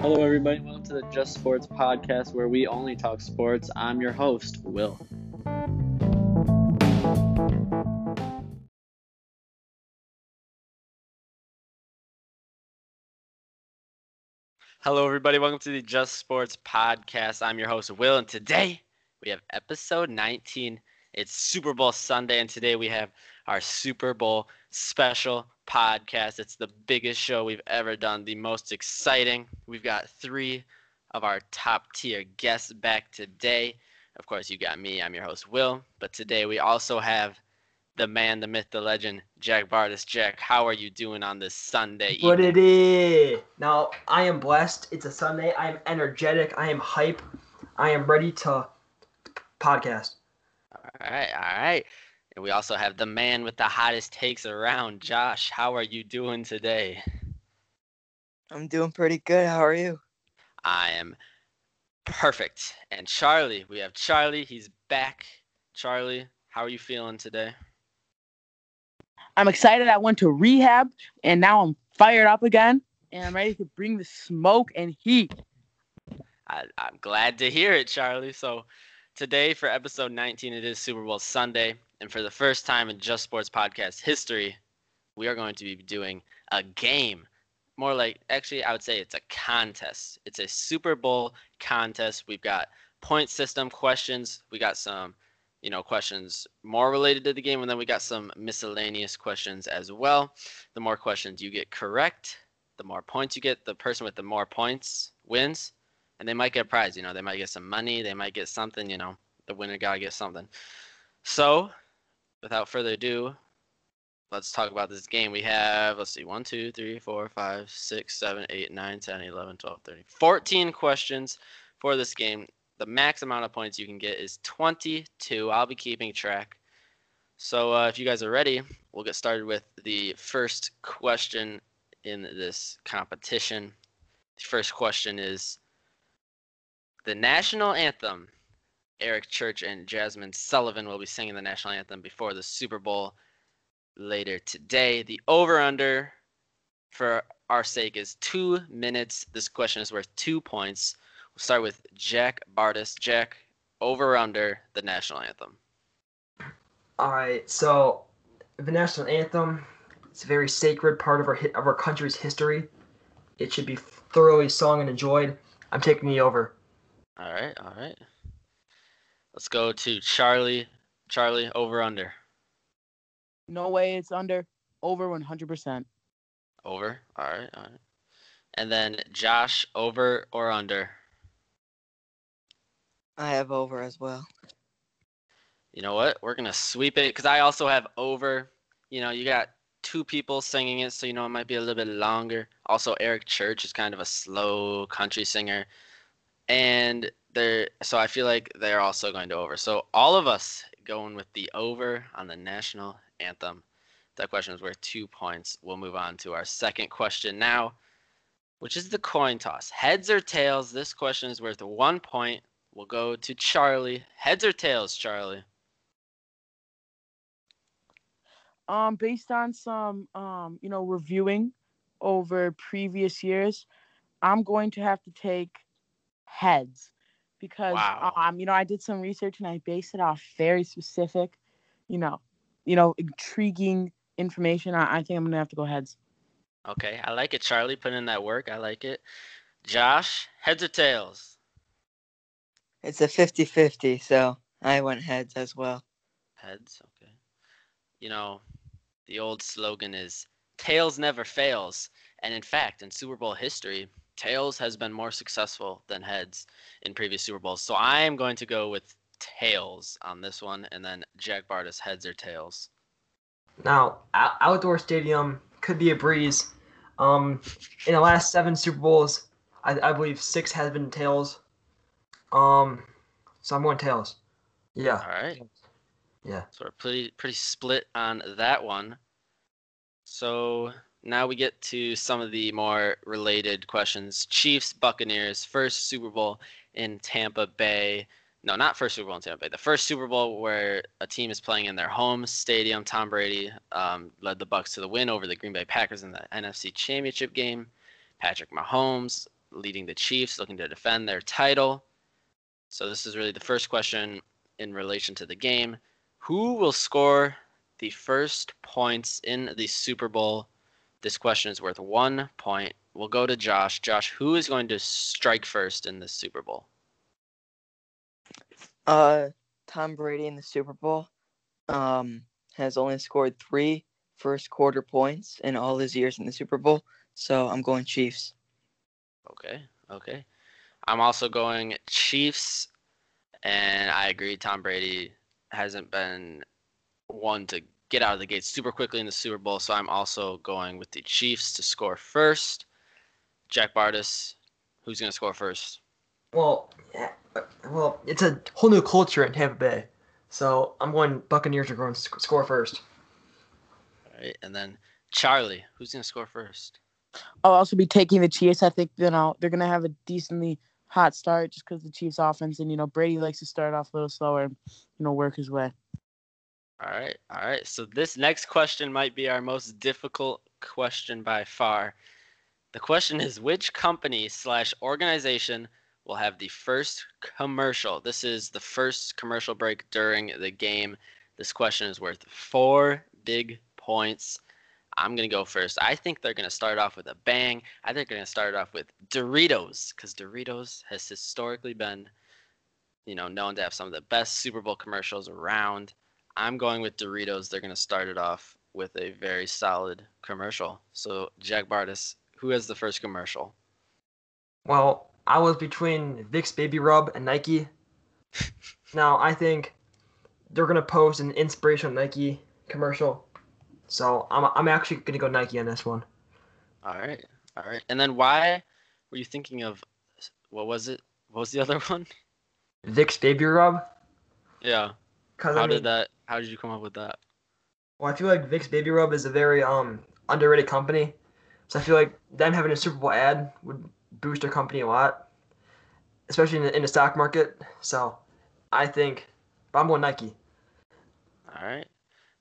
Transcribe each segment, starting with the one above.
Hello, everybody. Welcome to the Just Sports podcast where we only talk sports. I'm your host, Will. Hello, everybody. Welcome to the Just Sports podcast. I'm your host, Will, and today we have episode 19. It's Super Bowl Sunday, and today we have our Super Bowl special podcast. It's the biggest show we've ever done, the most exciting. We've got three of our top tier guests back today. Of course, you got me. I'm your host, Will. But today we also have the man, the myth, the legend, Jack Bardis. Jack, how are you doing on this Sunday? Evening? What it is? Now I am blessed. It's a Sunday. I am energetic. I am hype. I am ready to podcast. All right, all right. And we also have the man with the hottest takes around, Josh. How are you doing today? I'm doing pretty good. How are you? I am perfect. And Charlie, we have Charlie. He's back. Charlie, how are you feeling today? I'm excited. I went to rehab and now I'm fired up again and I'm ready to bring the smoke and heat. I, am glad to hear it, Charlie. So, today for episode 19, it is Super Bowl Sunday. And for the first time in Just Sports Podcast history, we are going to be doing a game. More like, actually, I would say it's a contest. It's a Super Bowl contest. We've got point system questions. We got some you know, questions more related to the game, and then we got some miscellaneous questions as well. The more questions you get correct, the more points you get. The person with the more points wins, and they might get a prize. You know, they might get some money, they might get something. You know, the winner gotta get something. So, without further ado, let's talk about this game. We have, let's see, 1, 2, 3, 4, 5, 6, 7, 8, 9, 10, 11, 12, 13, 14 questions for this game the max amount of points you can get is 22. I'll be keeping track. So uh, if you guys are ready, we'll get started with the first question in this competition. The first question is the national anthem. Eric Church and Jazmine Sullivan will be singing the national anthem before the Super Bowl later today. The over under for our sake is two minutes. This question is worth two points. We'll start with Jack Bardis. Jack, over under the national anthem. All right, so the national anthem it's a very sacred part of our of our country's history. It should be thoroughly sung and enjoyed. I'm taking the over. All right, all right. Let's go to Charlie. Charlie, over under. No way it's under. Over 100%. Over. All right, all right. And then Josh, over or under? I have over as well. You know what? We're gonna sweep it because I also have over. You know, you got two people singing it, so you know it might be a little bit longer. Also, Eric Church is kind of a slow country singer, and they're so I feel like they're also going to over. So all of us going with the over on the national anthem. That question is worth two points. We'll move on to our second question now, which is the coin toss. Heads or tails? This question is worth one point. We'll go to Charlie. Heads or tails, Charlie? Um, based on some um, you know, reviewing over previous years, I'm going to have to take heads because wow. um, you know, I did some research and I based it off very specific, you know, you know, intriguing information. I, I think I'm gonna have to go heads. Okay, I like it, Charlie. Put in that work. I like it. Josh, heads or tails? It's a 50 50, so I went heads as well. Heads, okay. You know, the old slogan is Tails never fails. And in fact, in Super Bowl history, Tails has been more successful than heads in previous Super Bowls. So I am going to go with tails on this one, and then Jack Bardis heads or tails. Now, outdoor stadium could be a breeze. Um, in the last seven Super Bowls, I, I believe six has been tails. Um, so I'm going tails. Yeah. All right. Yeah. So we're pretty pretty split on that one. So now we get to some of the more related questions. Chiefs Buccaneers first Super Bowl in Tampa Bay. No, not first Super Bowl in Tampa Bay. The first Super Bowl where a team is playing in their home stadium. Tom Brady um, led the Bucs to the win over the Green Bay Packers in the NFC Championship game. Patrick Mahomes leading the Chiefs, looking to defend their title. So this is really the first question in relation to the game. Who will score the first points in the Super Bowl? This question is worth one point. We'll go to Josh. Josh, who is going to strike first in the Super Bowl? Uh, Tom Brady in the Super Bowl um, has only scored three first quarter points in all his years in the Super Bowl. So I'm going Chiefs. Okay, okay. I'm also going Chiefs, and I agree. Tom Brady hasn't been one to get out of the gate super quickly in the Super Bowl, so I'm also going with the Chiefs to score first. Jack Bardis, who's going to score first? Well, yeah, well, it's a whole new culture in Tampa Bay, so I'm going Buccaneers are going to score first. All right, and then Charlie, who's going to score first? I'll also be taking the Chiefs. I think you know they're going to have a decently hot start just because the Chiefs' offense and you know Brady likes to start off a little slower and you know work his way. All right, all right. So this next question might be our most difficult question by far. The question is which company slash organization will have the first commercial? This is the first commercial break during the game. This question is worth four big points. I'm gonna go first. I think they're gonna start off with a bang. I think they're gonna start off with Doritos because Doritos has historically been, you know, known to have some of the best Super Bowl commercials around. I'm going with Doritos. They're gonna start it off with a very solid commercial. So Jack Bardis, who has the first commercial? Well, I was between Vicks Baby Rub and Nike. now I think they're gonna post an inspirational Nike commercial so I'm I'm actually gonna go Nike on this one. All right, all right. And then why were you thinking of what was it? What was the other one? Vicks Baby Rub. Yeah. How I mean, did that? How did you come up with that? Well, I feel like Vicks Baby Rub is a very um underrated company, so I feel like them having a Super Bowl ad would boost their company a lot, especially in the, in the stock market. So, I think, but I'm going Nike. All right.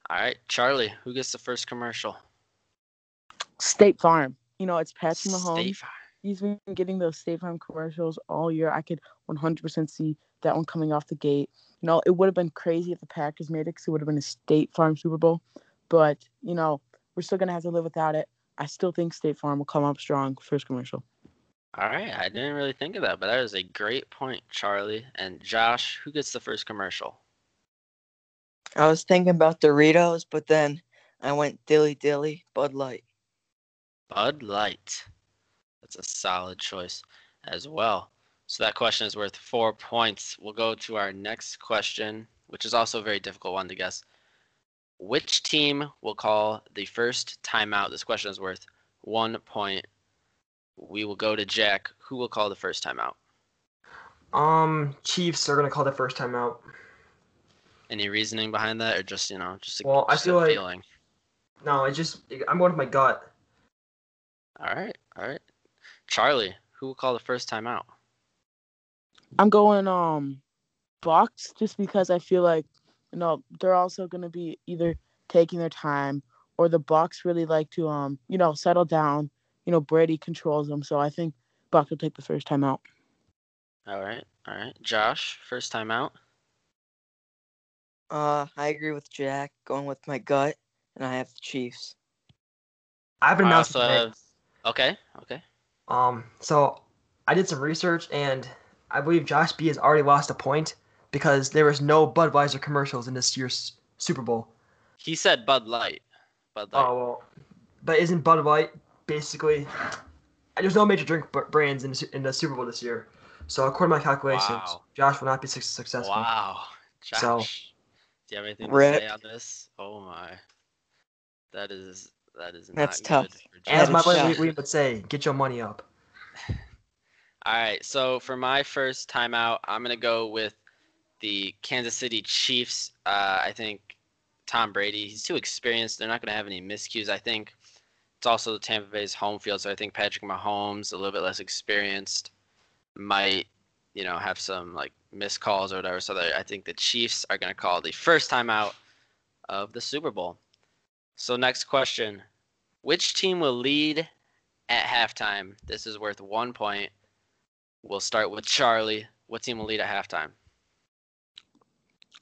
All right, Charlie, who gets the first commercial? State Farm. You know, it's Patrick Mahomes. State Farm. He's been getting those State Farm commercials all year. I could 100% see that one coming off the gate. You know, it would have been crazy if the Packers made it because it would have been a State Farm Super Bowl. But, you know, we're still going to have to live without it. I still think State Farm will come up strong first commercial. All right. I didn't really think of that, but that is a great point, Charlie. And Josh, who gets the first commercial? I was thinking about Doritos, but then I went dilly dilly Bud Light. Bud Light. That's a solid choice as well. So that question is worth four points. We'll go to our next question, which is also a very difficult one to guess. Which team will call the first timeout? This question is worth one point. We will go to Jack. Who will call the first timeout? Um, Chiefs are gonna call the first timeout. Any reasoning behind that, or just you know, just a, well, just I feel like feeling? no, I just I'm going with my gut. All right, all right. Charlie, who will call the first time out? I'm going um, Bucs, just because I feel like you know they're also going to be either taking their time or the Bucs really like to um you know settle down. You know Brady controls them, so I think Bucs will take the first time out. All right, all right. Josh, first time out. Uh, I agree with Jack. Going with my gut, and I have the Chiefs. I have an announcement. Uh, so, okay, okay. Um, so I did some research, and I believe Josh B has already lost a point because there was no Budweiser commercials in this year's Super Bowl. He said Bud Light. Bud Light. Oh well, but isn't Bud Light basically? There's no major drink brands in the, in the Super Bowl this year, so according to my calculations, wow. Josh will not be successful. Wow, Josh. So do you have anything Rip. to say on this? Oh my, that is that is that's tough. As my buddy we would say, get your money up. All right, so for my first timeout, I'm gonna go with the Kansas City Chiefs. Uh, I think Tom Brady, he's too experienced. They're not gonna have any miscues. I think it's also the Tampa Bay's home field, so I think Patrick Mahomes, a little bit less experienced, might you know have some like missed calls or whatever. So I think the Chiefs are going to call the first time out of the Super Bowl. So next question: Which team will lead at halftime? This is worth one point. We'll start with Charlie. What team will lead at halftime?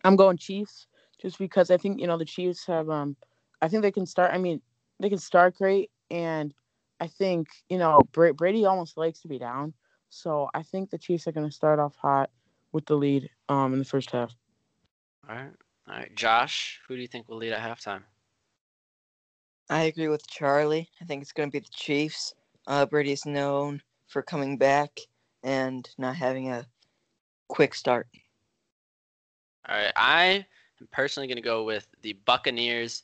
I'm going Chiefs, just because I think you know the Chiefs have. Um, I think they can start. I mean, they can start great, and I think you know Brady almost likes to be down, so I think the Chiefs are going to start off hot with the lead um in the first half. All right, all right, Josh, who do you think will lead at halftime? I agree with Charlie. I think it's going to be the Chiefs. Uh, Brady is known for coming back and not having a quick start. All right, I am personally going to go with the Buccaneers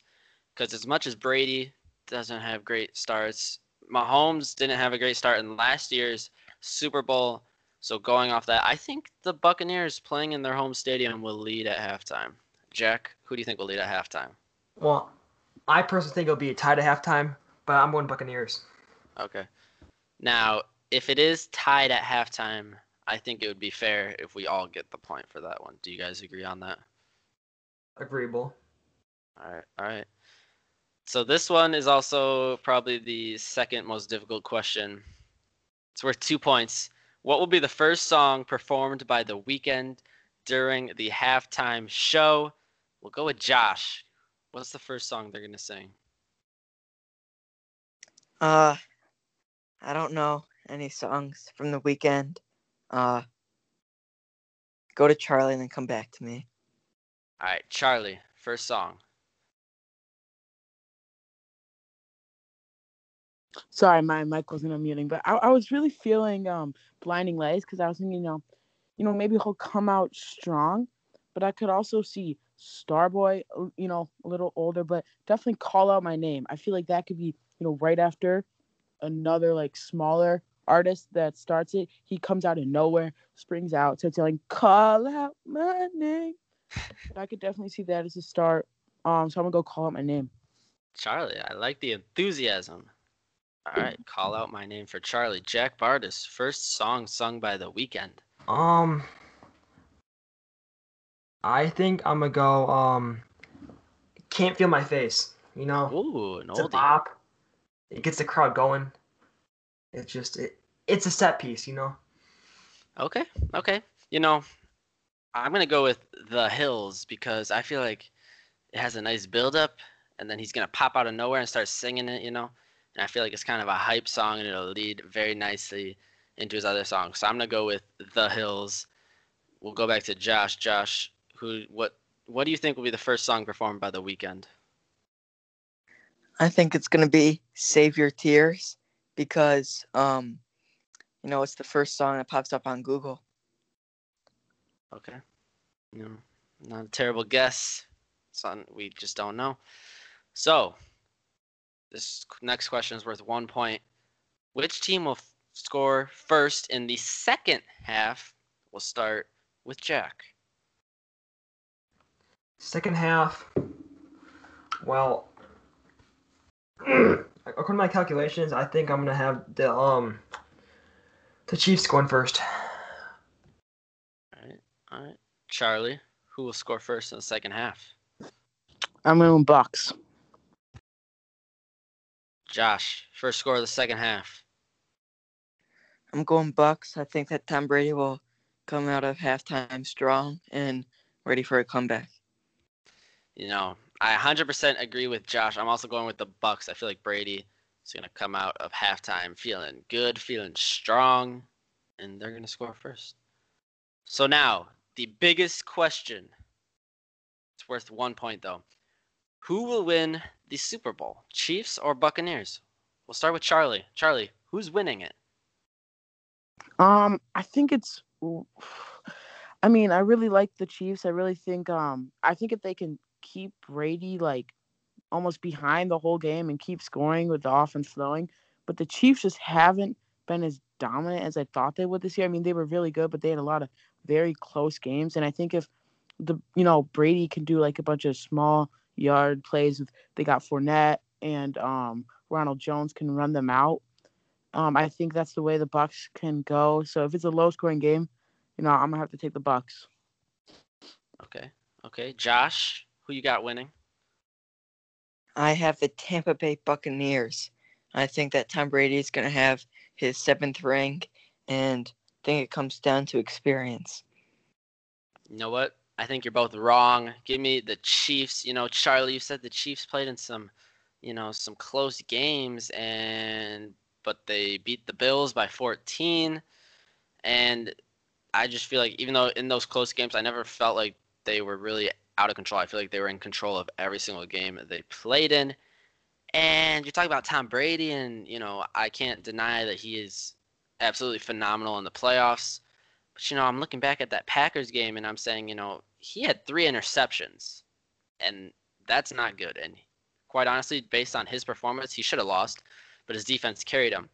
because as much as Brady doesn't have great starts, Mahomes didn't have a great start in last year's Super Bowl. So going off that, I think the Buccaneers playing in their home stadium will lead at halftime. Jack, who do you think will lead at halftime? Well, I personally think it'll be tied at halftime, but I'm going Buccaneers. Okay. Now, if it is tied at halftime, I think it would be fair if we all get the point for that one. Do you guys agree on that? Agreeable. All right. All right. So this one is also probably the second most difficult question. It's worth two points. What will be the first song performed by The Weeknd during the halftime show? We'll go with Josh. What's the first song they're gonna sing? Uh, I don't know any songs from The Weeknd, Uh, go to Charlie and then come back to me. All right, Charlie, first song. Sorry, my mic wasn't unmuting, but I, I was really feeling um blinding lights because I was thinking, you know, you know, maybe he'll come out strong, but I could also see Starboy, you know, a little older, but definitely call out my name. I feel like that could be, you know, right after another like smaller artist that starts it. He comes out of nowhere, springs out, starts yelling, "Call out my name." but I could definitely see that as a start. Um, so I'm gonna go call out my name. Charlie, I like the enthusiasm. All right, call out my name for Charlie. Jack Bardis, first song sung by The Weeknd. Um, I think I'm gonna go. Um, can't feel my face. You know, Ooh, an it's a pop. It gets the crowd going. It's just it. It's a set piece, you know. Okay, okay. You know, I'm gonna go with The Hills because I feel like it has a nice build up, and then he's gonna pop out of nowhere and start singing it. You know, and I feel like it's kind of a hype song and it'll lead very nicely into his other songs. So I'm gonna go with The Hills. We'll go back to Josh. Josh, who what what do you think will be the first song performed by The Weeknd? I think it's gonna be "Save Your Tears" because um, you know it's the first song that pops up on Google. Okay, you know, not a terrible guess. Son, we just don't know. So this next question is worth one point. Which team will f- score first in the second half? We'll start with Jack. Second half. Well, according to my calculations, I think I'm gonna have the um the Chiefs going first. All right, all right. Charlie, who will score first in the second half? I'm going Bucs. Josh, first score of the second half. I'm going Bucs. I think that Tom Brady will come out of halftime strong and ready for a comeback. You know, I 100% agree with Josh. I'm also going with the Bucs. I feel like Brady is going to come out of halftime feeling good, feeling strong, and they're going to score first. So now, the biggest question. It's worth one point though. Who will win the Super Bowl, Chiefs or Buccaneers? We'll start with Charlie. Charlie, who's winning it? Um, I think it's. I mean, I really like the Chiefs. I really think. Um, I think if they can keep Brady like almost behind the whole game and keep scoring with the offense flowing, but the Chiefs just haven't been as dominant as I thought they would this year. I mean, they were really good, but they had a lot of very close games, and I think if the you know Brady can do like a bunch of small yard plays. with They got Fournette and um, Ronald Jones can run them out. Um, I think that's the way the Bucs can go. So if it's a low scoring game, you know, I'm gonna have to take the Bucs. Okay. Okay. Josh, who you got winning? I have the Tampa Bay Buccaneers. I think that Tom Brady is gonna have his seventh ring, and I think it comes down to experience. You know what? I think you're both wrong. Give me the Chiefs. You know, Charlie, you said the Chiefs played in some, you know, some close games and but they beat the Bills by 14 and I just feel like even though in those close games I never felt like they were really out of control. I feel like they were in control of every single game they played in. And you're talking about Tom Brady and, you know, I can't deny that he is absolutely phenomenal in the playoffs. But you know, I'm looking back at that Packers game and I'm saying, you know, he had three interceptions, and that's not good. And quite honestly, based on his performance, he should have lost, but his defense carried him.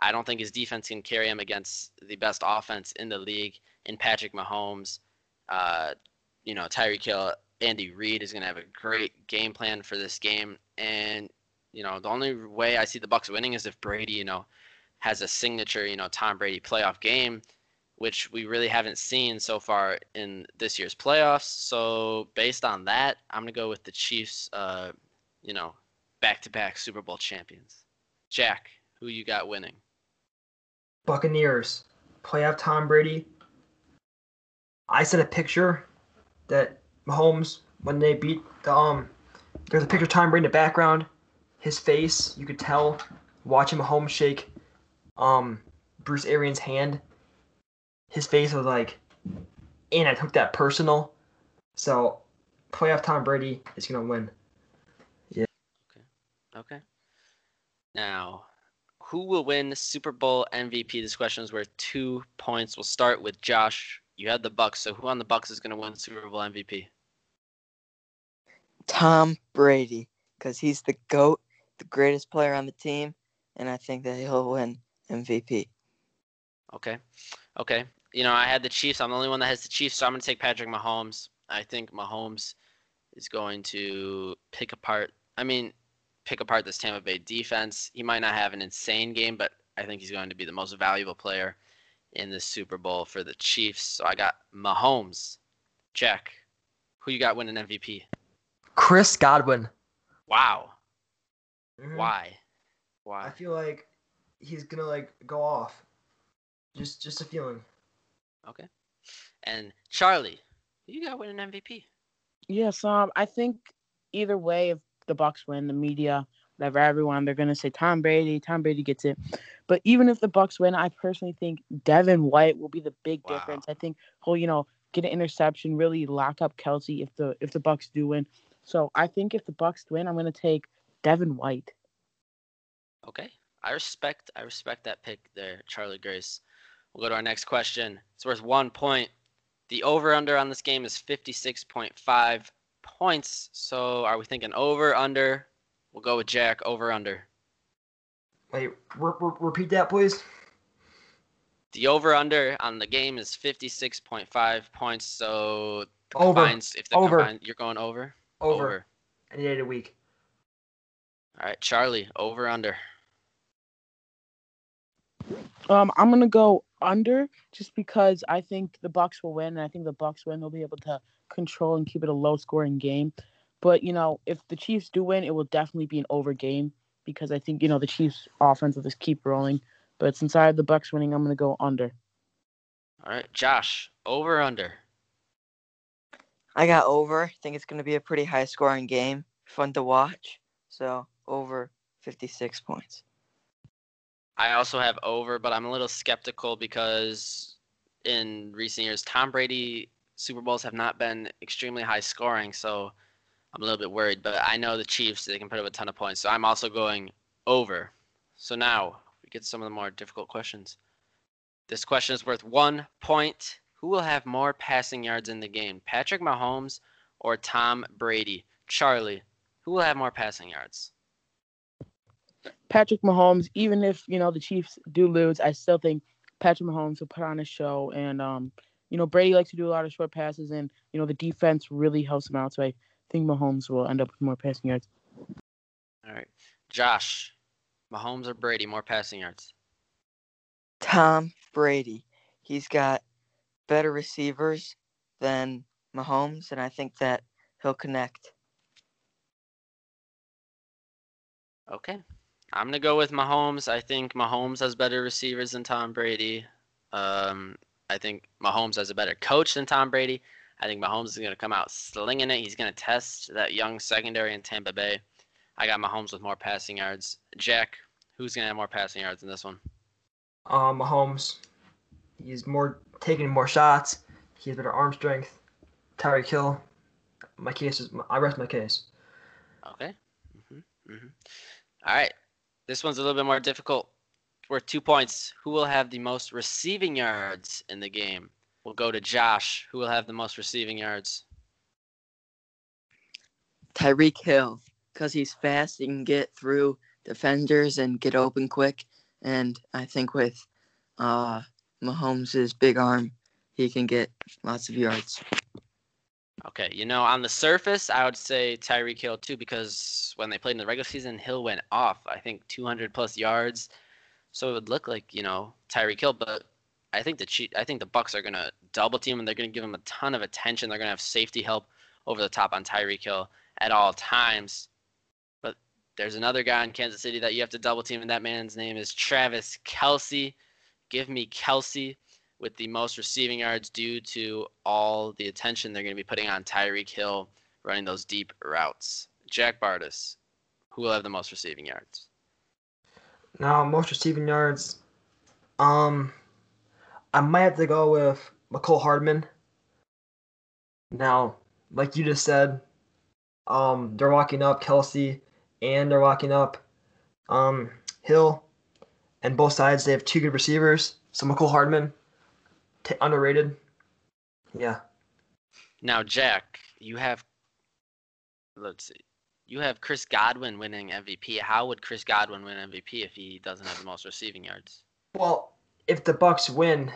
I don't think his defense can carry him against the best offense in the league in Patrick Mahomes. Uh, you know, Tyreek Hill, Andy Reid is going to have a great game plan for this game, and you know, the only way I see the Bucs winning is if Brady, you know, has a signature, you know, Tom Brady playoff game which we really haven't seen so far in this year's playoffs. So based on that, I'm gonna go with the Chiefs. Uh, you know, back-to-back Super Bowl champions. Jack, who you got winning? Buccaneers playoff Tom Brady. I sent a picture that Mahomes when they beat the um. There's a picture of Tom Brady in the background. His face, you could tell, watching Mahomes shake um Bruce Arians' hand his face was like, and I took that personal. So, playoff Tom Brady is gonna win. Yeah. Okay. Okay. Now, who will win the Super Bowl MVP? This question is worth two points. We'll start with Josh. You had the Bucs. so who on the Bucs is gonna win Super Bowl MVP? Tom Brady, because he's the goat, the greatest player on the team, and I think that he'll win MVP. Okay. Okay you know, I had the Chiefs. I'm the only one that has the Chiefs, so I'm going to take Patrick Mahomes. I think Mahomes is going to pick apart. I mean, pick apart this Tampa Bay defense. He might not have an insane game, but I think he's going to be the most valuable player in the Super Bowl for the Chiefs. So I got Mahomes. Jack. who you got winning MVP? Chris Godwin. Wow. Mm-hmm. Why? Why? I feel like he's gonna like go off. Just just a feeling. Okay. And Charlie, you got win an MVP. Yes, um, I think either way, if the Bucs win, the media, whatever, everyone, they're gonna say Tom Brady. Tom Brady gets it. But even if the Bucs win, I personally think Devin White will be the big wow. difference. I think he'll, you know, get an interception, really lock up Kelce if the if the Bucs do win. So I think if the Bucs win, I'm gonna take Devin White. Okay, I respect I respect that pick there, Charlie Grace. We'll go to our next question. It's worth one point. The over under on this game is 56.5 points. So are we thinking over, under? We'll go with Jack, over, under. Wait, re- re- repeat that, please. The over under on the game is 56.5 points. So over. Combines, if the over. Combine, you're going over? Over. over. Any day of the week. All right, Charlie, over, under. Um, I'm gonna go under just because I think the Bucs will win, and I think the Bucs win, they'll be able to control and keep it a low scoring game. But you know, if the Chiefs do win, it will definitely be an over game because I think you know the Chiefs' offense will just keep rolling. But since I have the Bucs winning, I'm gonna go under. All right, Josh, over under. I got over. I think it's gonna be a pretty high scoring game, fun to watch. So over 56 points. I also have over, but I'm a little skeptical because in recent years, Tom Brady Super Bowls have not been extremely high scoring, so I'm a little bit worried. But I know the Chiefs; they can put up a ton of points, so I'm also going over. So now we get some of the more difficult questions. This question is worth one point. Who will have more passing yards in the game, Patrick Mahomes or Tom Brady? Charlie, who will have more passing yards? Patrick Mahomes, even if you know the Chiefs do lose, I still think Patrick Mahomes will put on a show. And um, you know Brady likes to do a lot of short passes, and you know the defense really helps him out. So I think Mahomes will end up with more passing yards. All right, Josh, Mahomes or Brady, more passing yards? Tom Brady. He's got better receivers than Mahomes, and I think that he'll connect. Okay. I'm gonna go with Mahomes. I think Mahomes has better receivers than Tom Brady. Um, I think Mahomes has a better coach than Tom Brady. I think Mahomes is going to come out slinging it. He's going to test that young secondary in Tampa Bay. I got Mahomes with more passing yards. Jack, who's going to have more passing yards in this one? Um, Mahomes. He's more taking more shots. He has better arm strength. Tyreek Hill. My case is I rest my case. Okay. Mm-hmm. Mm-hmm. All right. This one's a little bit more difficult. Worth two points. Who will have the most receiving yards in the game? We'll go to Josh. Who will have the most receiving yards? Tyreek Hill, because he's fast. He can get through defenders and get open quick. And I think with uh, Mahomes' big arm, he can get lots of yards. Okay, you know, on the surface, I would say Tyreek Hill too, because when they played in the regular season, Hill went off. I think 200 plus yards, so it would look like you know Tyreek Hill. But I think the I think the Bucs are gonna double team and they're gonna give him a ton of attention. They're gonna have safety help over the top on Tyreek Hill at all times. But there's another guy in Kansas City that you have to double team, and that man's name is Travis Kelce. Give me Kelce with the most receiving yards due to all the attention they're going to be putting on Tyreek Hill running those deep routes. Jack Bardis, who will have the most receiving yards? Now, most receiving yards, um, I might have to go with Mecole Hardman. Now, like you just said, um, they're walking up Kelce and they're walking up um, Hill, and both sides they have two good receivers. So Mecole Hardman t- underrated. Yeah. Now, Jack, you have let's see. You have Chris Godwin winning MVP. How would Chris Godwin win MVP if he doesn't have the most receiving yards? Well, if the Bucs win,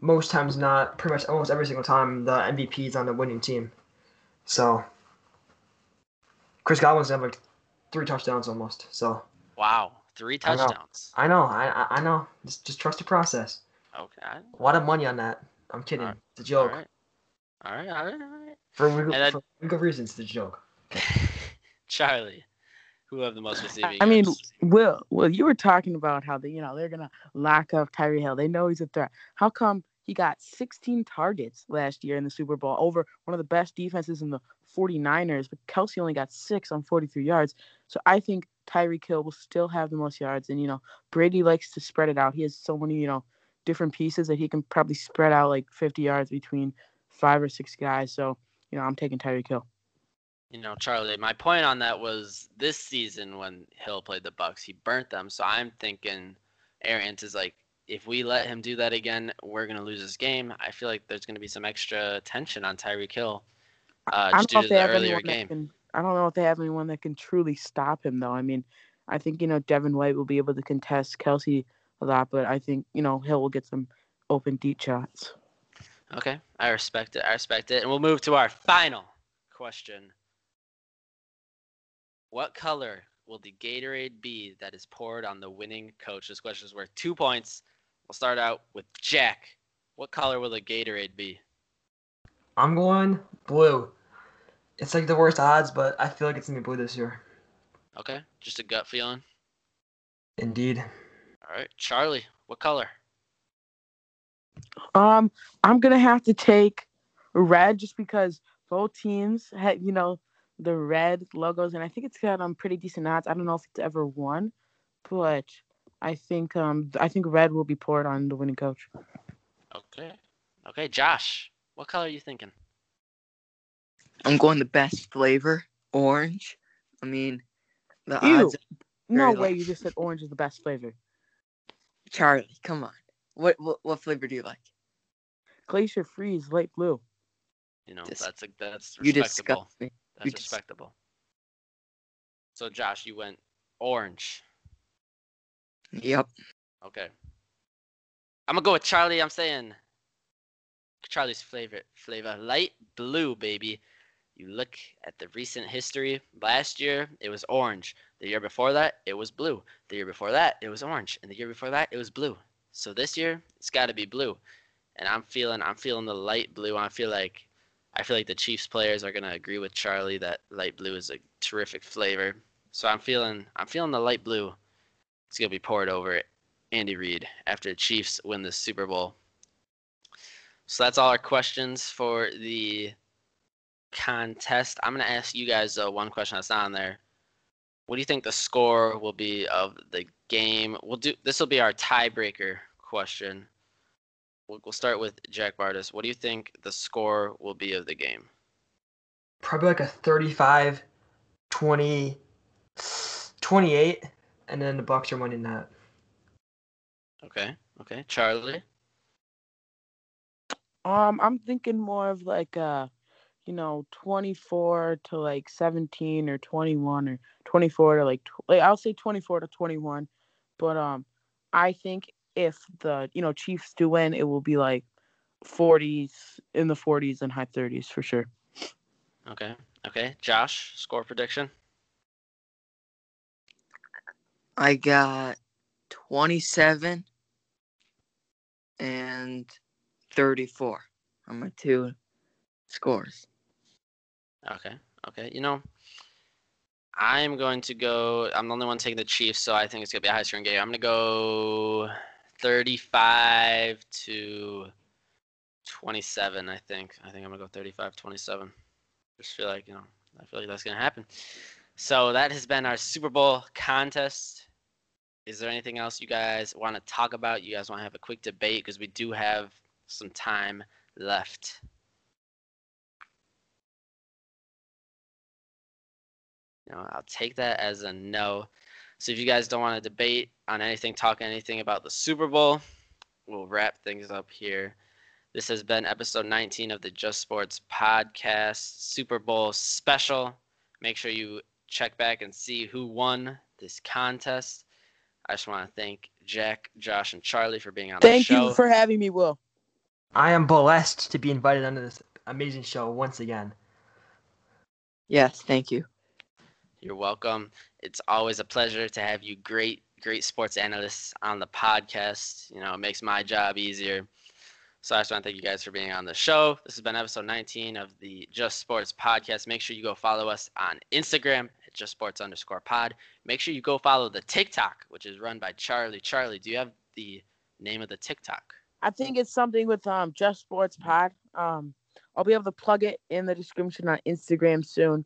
most times not, pretty much almost every single time the MVP is on the winning team. So Chris Godwin's have like three touchdowns almost. So Wow, three touchdowns. I know, I know, I, I know. Just just trust the process. Okay. A lot of money on that. I'm kidding. Right. It's a joke. All right. All right. All right. All right. For legal, then, for legal reasons, it's a joke. Charlie, who have the most receiving? I mean, Will, Will, you were talking about how they, you know, they're gonna lock up Tyreek Hill. They know he's a threat. How come he got 16 targets last year in the Super Bowl over one of the best defenses in the 49ers, but Kelce only got six on 43 yards. So I think Tyreek Hill will still have the most yards. And, you know, Brady likes to spread it out. He has so many, you know, different pieces that he can probably spread out like 50 yards between five or six guys. So, you know, I'm taking Tyreek Hill. You know, Charlie, my point on that was this season when Hill played the Bucs, he burnt them. So I'm thinking Arians is like, if we let him do that again, we're gonna lose this game. I feel like there's gonna be some extra tension on Tyreek Hill uh, just due to the earlier game. Can, I don't know if they have anyone that can truly stop him, though. I mean, I think you know Devin White will be able to contest Kelce a lot, but I think you know Hill will get some open deep shots. Okay, I respect it. I respect it, and we'll move to our final question. What color will the Gatorade be that is poured on the winning coach? This question is worth two points. We'll start out with Jack. What color will the Gatorade be? I'm going blue. It's like the worst odds, but I feel like it's gonna be blue this year. Okay, just a gut feeling. Indeed. All right, Charlie, what color? Um, I'm gonna have to take red just because both teams had, you know, the red logos, and I think it's got um pretty decent odds. I don't know if it's ever won, but I think um I think red will be poured on the winning coach. Okay. Okay, Josh, what color are you thinking? I'm going the best flavor, orange. I mean, the Ew. odds. No way! You just said orange is the best flavor. Charlie, come on. What what, what flavor do you like? Glacier Freeze, light blue. You know, Dis- that's a, that's respectable. You disgust me. That's you respectable. Dis- so Josh, you went orange. Yep. Okay. I'm gonna go with Charlie. I'm saying Charlie's favorite flavor, light blue, baby. You look at the recent history. Last year it was orange. The year before that it was blue. The year before that it was orange, and the year before that it was blue. So this year it's got to be blue, and I'm feeling I'm feeling the light blue. I feel like I feel like the Chiefs players are gonna agree with Charlie that light blue is a terrific flavor. So I'm feeling I'm feeling the light blue. It's gonna be poured over Andy Reid after the Chiefs win the Super Bowl. So that's all our questions for the contest. I'm to ask you guys uh, one question that's not on there. What do you think the score will be of the game? We'll do this will be our tiebreaker question. We'll, we'll start with Jack Bardis. What do you think the score will be of the game? Probably like a 35 20 28 and then the Bucs are winning that. Okay. Okay. Charlie. Um, I'm thinking more of like uh, you know, 24 to like 17 or 21 or 24 to like, tw- like I'll say 24 to 21, but um, I think if the you know Chiefs do win, it will be like 40s in the 40s and high 30s for sure. Okay. Okay. Josh, score prediction. I got 27 and 34 on my two scores. Okay. Okay. You know, I'm going to go. I'm the only one taking the Chiefs, so I think it's gonna be a high scoring game. I'm gonna go 35 to 27. I think. I think I'm gonna go 35 27. Just feel like you know. I feel like that's gonna happen. So that has been our Super Bowl contest. Is there anything else you guys want to talk about? You guys want to have a quick debate because we do have some time left. Know, I'll take that as a no. So if you guys don't want to debate on anything, talk anything about the Super Bowl, we'll wrap things up here. This has been episode 19 of the Just Sports podcast, Super Bowl special. Make sure you check back and see who won this contest. I just want to thank Jack, Josh, and Charlie for being on thank the show. Thank you for having me, Will. I am blessed to be invited onto this amazing show once again. Yes, thank you. You're welcome. It's always a pleasure to have you great, great sports analysts on the podcast. You know, it makes my job easier. So I just want to thank you guys for being on the show. This has been episode 19 of the Just Sports podcast. Make sure you go follow us on Instagram at Just Sports underscore pod. Make sure you go follow the TikTok, which is run by Charlie. Charlie, do you have the name of the TikTok? I think it's something with um Just Sports Pod. Um, I'll be able to plug it in the description on Instagram soon.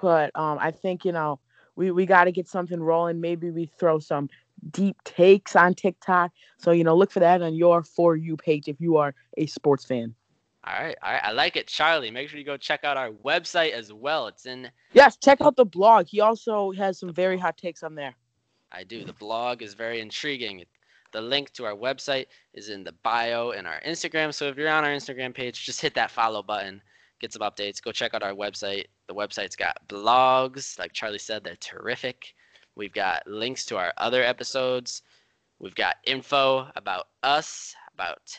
But um, I think you know we we got to get something rolling. Maybe we throw some deep takes on TikTok. So you know, look for that on your for you page if you are a sports fan. All right, all right, I like it, Charlie. Make sure you go check out our website as well. It's in. Yes, check out the blog. He also has some very hot takes on there. I do. The blog is very intriguing. The link to our website is in the bio in our Instagram. So if you're on our Instagram page, just hit that follow button get some updates. Go check out our website. The website's got blogs. Like Charlie said, they're terrific. We've got links to our other episodes. We've got info about us, about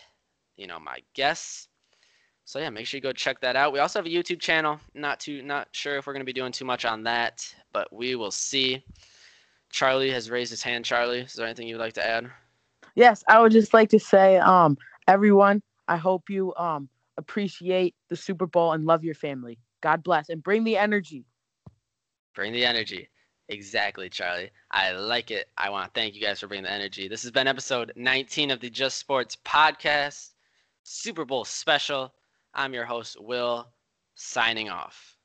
you know my guests. So yeah, make sure you go check that out. We also have a YouTube channel. Not too not sure if we're gonna be doing too much on that, but we will see. Charlie has raised his hand. Charlie, is there anything you'd like to add? Yes, I would just like to say, um, everyone, I hope you um appreciate the Super Bowl and love your family. God bless and bring the energy. Bring the energy. Exactly, Charlie. I like it. I want to thank you guys for bringing the energy. This has been episode 19 of the Just Sports podcast, Super Bowl special. I'm your host, Will, signing off.